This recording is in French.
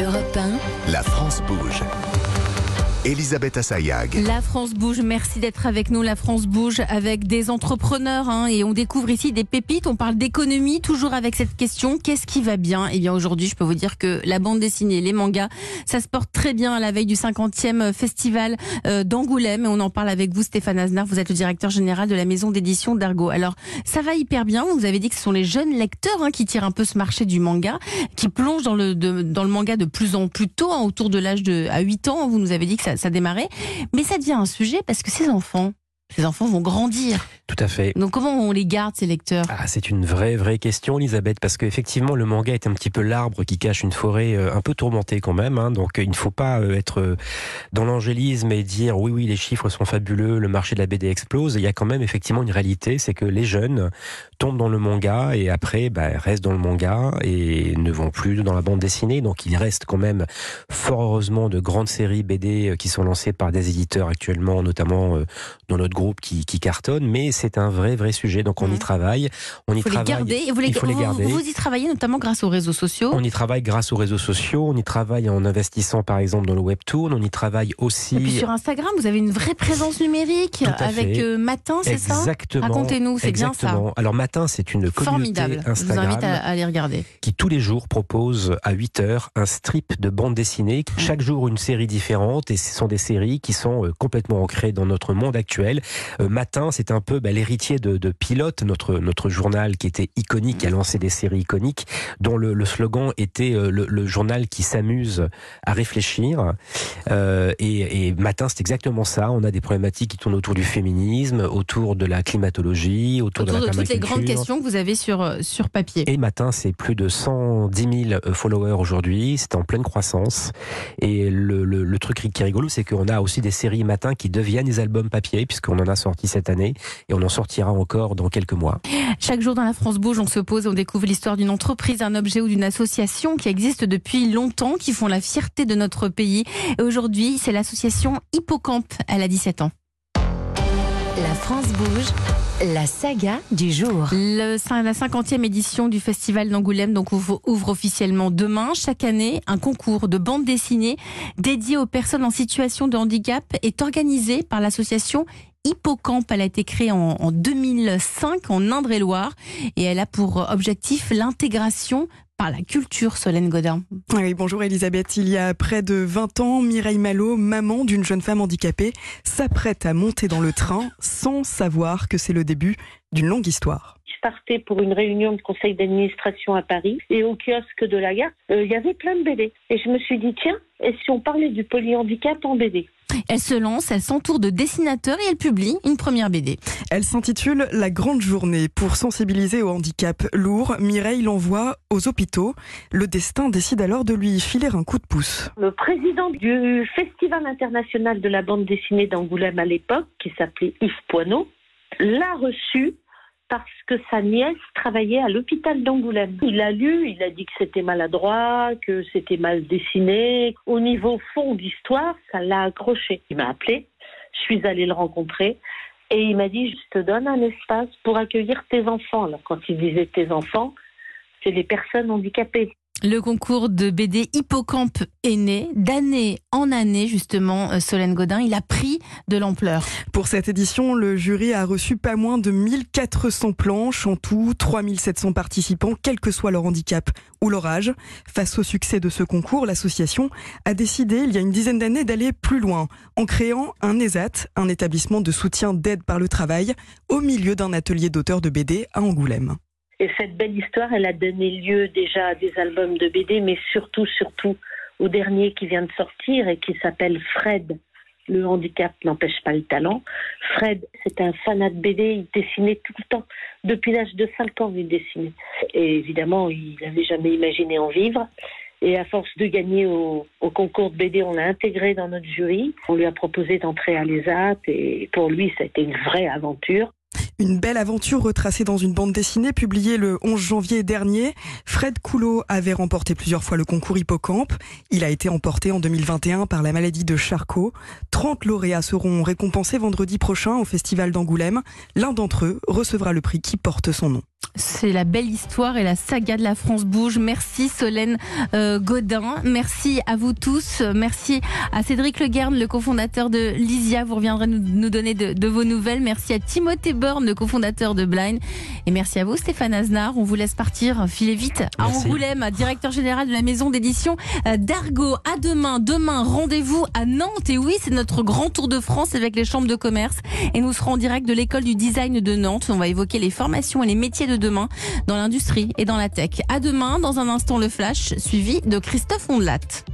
Europe 1. La France bouge. Elisabeth Assayag. La France bouge, merci d'être avec nous. La France bouge avec des entrepreneurs hein, et on découvre ici des pépites. On parle d'économie, toujours avec cette question qu'est-ce qui va bien? Eh bien aujourd'hui, je peux vous dire que la bande dessinée, les mangas, ça se porte très bien à la veille du 50e festival euh, d'Angoulême. Et on en parle avec vous, Stéphane Aznar. Vous êtes le directeur général de la maison d'édition d'Argo. Alors ça va hyper bien. Vous avez dit que ce sont les jeunes lecteurs hein, qui tirent un peu ce marché du manga, qui plongent dans le, dans le manga de plus en plus tôt, hein, autour de l'âge de à 8 ans. Vous nous avez dit que ça ça, ça démarrait. Mais ça devient un sujet parce que ces enfants, ces enfants vont grandir. Tout à fait. Donc comment on les garde, ces lecteurs? Ah, C'est une vraie, vraie question, Elisabeth, parce qu'effectivement, le manga est un petit peu l'arbre qui cache une forêt euh, un peu tourmentée quand même. Hein, donc il ne faut pas euh, être euh, dans l'angélisme et dire oui, oui, les chiffres sont fabuleux, le marché de la BD explose. Il y a quand même effectivement une réalité, c'est que les jeunes tombent dans le manga et après bah, restent dans le manga et ne vont plus dans la bande dessinée. Donc il reste quand même fort heureusement de grandes séries BD qui sont lancées par des éditeurs actuellement, notamment dans notre groupe qui, qui cartonne. Mais c'est un vrai, vrai sujet. Donc on y travaille. On y faut travaille. Les garder. Et vous les, il faut les garder. Vous, y travaillez notamment grâce aux réseaux sociaux. On y travaille grâce aux réseaux sociaux. On y travaille en investissant par exemple dans le webtoon. On y travaille aussi. Et puis sur Instagram, vous avez une vraie présence numérique avec euh, Matin, c'est ça Exactement. Racontez-nous, c'est bien ça. Alors Matin, c'est une communauté Formidable. Instagram. Je vous invite à, les regarder. Qui tous les jours propose à 8 heures un strip de bande dessinée. Mmh. Chaque jour une série différente et ce sont des séries qui sont euh, complètement ancrées dans notre monde actuel. Euh, Matin, c'est un peu bah, l'héritier de, de Pilote, notre, notre journal qui était iconique, qui a lancé des séries iconiques, dont le, le slogan était euh, le, le, journal qui s'amuse à réfléchir. Euh, et, et, Matin, c'est exactement ça. On a des problématiques qui tournent autour du féminisme, autour de la climatologie, autour, autour de la de toutes les grandes questions que vous avez sur, sur papier. Et Matin, c'est plus de 110 000 euh, followers aujourd'hui. C'est en pleine croissance. Et le, le, le truc qui est rigolo, c'est qu'on a aussi des séries Matin qui deviennent des albums papier, puisqu'on en a sorti cette année. Et on en sortira encore dans quelques mois. Chaque jour dans la France Bouge, on se pose, on découvre l'histoire d'une entreprise, d'un objet ou d'une association qui existe depuis longtemps, qui font la fierté de notre pays. Et aujourd'hui, c'est l'association Hippocampe. Elle a 17 ans. La France Bouge. La saga du jour. Le, la 50e édition du Festival d'Angoulême donc ouvre, ouvre, officiellement demain. Chaque année, un concours de bande dessinée dédié aux personnes en situation de handicap est organisé par l'association Hippocampe. Elle a été créée en, en 2005 en Indre-et-Loire et elle a pour objectif l'intégration par la culture, Solène Godin. Oui, bonjour Elisabeth. Il y a près de 20 ans, Mireille Malo, maman d'une jeune femme handicapée, s'apprête à monter dans le train sans savoir que c'est le début d'une longue histoire. Partais pour une réunion de conseil d'administration à Paris et au kiosque de la gare, euh, il y avait plein de BD. Et je me suis dit, tiens, et si on parlait du polyhandicap en BD elle se lance, elle s'entoure de dessinateurs et elle publie une première BD. Elle s'intitule La Grande Journée. Pour sensibiliser au handicap lourd, Mireille l'envoie aux hôpitaux. Le destin décide alors de lui filer un coup de pouce. Le président du Festival international de la bande dessinée d'Angoulême à l'époque, qui s'appelait Yves Poineau, l'a reçu parce que sa nièce travaillait à l'hôpital d'Angoulême. Il a lu, il a dit que c'était maladroit, que c'était mal dessiné. Au niveau fond d'histoire, ça l'a accroché. Il m'a appelé, je suis allée le rencontrer et il m'a dit, je te donne un espace pour accueillir tes enfants. Alors quand il disait tes enfants, c'est les personnes handicapées. Le concours de BD Hippocampe est né. D'année en année, justement, euh, Solène Godin, il a pris de l'ampleur. Pour cette édition, le jury a reçu pas moins de 1400 planches, en tout 3700 participants, quel que soit leur handicap ou leur âge. Face au succès de ce concours, l'association a décidé, il y a une dizaine d'années, d'aller plus loin, en créant un ESAT, un établissement de soutien d'aide par le travail, au milieu d'un atelier d'auteurs de BD à Angoulême. Et cette belle histoire, elle a donné lieu déjà à des albums de BD, mais surtout, surtout au dernier qui vient de sortir et qui s'appelle Fred. Le handicap n'empêche pas le talent. Fred, c'est un fanat de BD, il dessinait tout le temps. Depuis l'âge de 5 ans, il dessinait. Et évidemment, il n'avait jamais imaginé en vivre. Et à force de gagner au, au concours de BD, on l'a intégré dans notre jury. On lui a proposé d'entrer à l'ESAT et pour lui, ça a été une vraie aventure. Une belle aventure retracée dans une bande dessinée publiée le 11 janvier dernier. Fred Coulot avait remporté plusieurs fois le concours Hippocampe. Il a été emporté en 2021 par la maladie de Charcot. 30 lauréats seront récompensés vendredi prochain au Festival d'Angoulême. L'un d'entre eux recevra le prix qui porte son nom. C'est la belle histoire et la saga de la France bouge. Merci Solène euh, Godin. Merci à vous tous. Merci à Cédric Leguerne, le cofondateur de Lysia. Vous reviendrez nous, donner de, vos nouvelles. Merci à Timothée Borne, le cofondateur de Blind. Et merci à vous Stéphane Aznar. On vous laisse partir. Filez vite à Angoulême, directeur général de la maison d'édition euh, d'Argo. À demain. Demain, rendez-vous à Nantes. Et oui, c'est notre grand tour de France avec les chambres de commerce. Et nous serons en direct de l'école du design de Nantes. On va évoquer les formations et les métiers de demain dans l'industrie et dans la tech. À demain, dans un instant, le flash, suivi de Christophe Ondelat.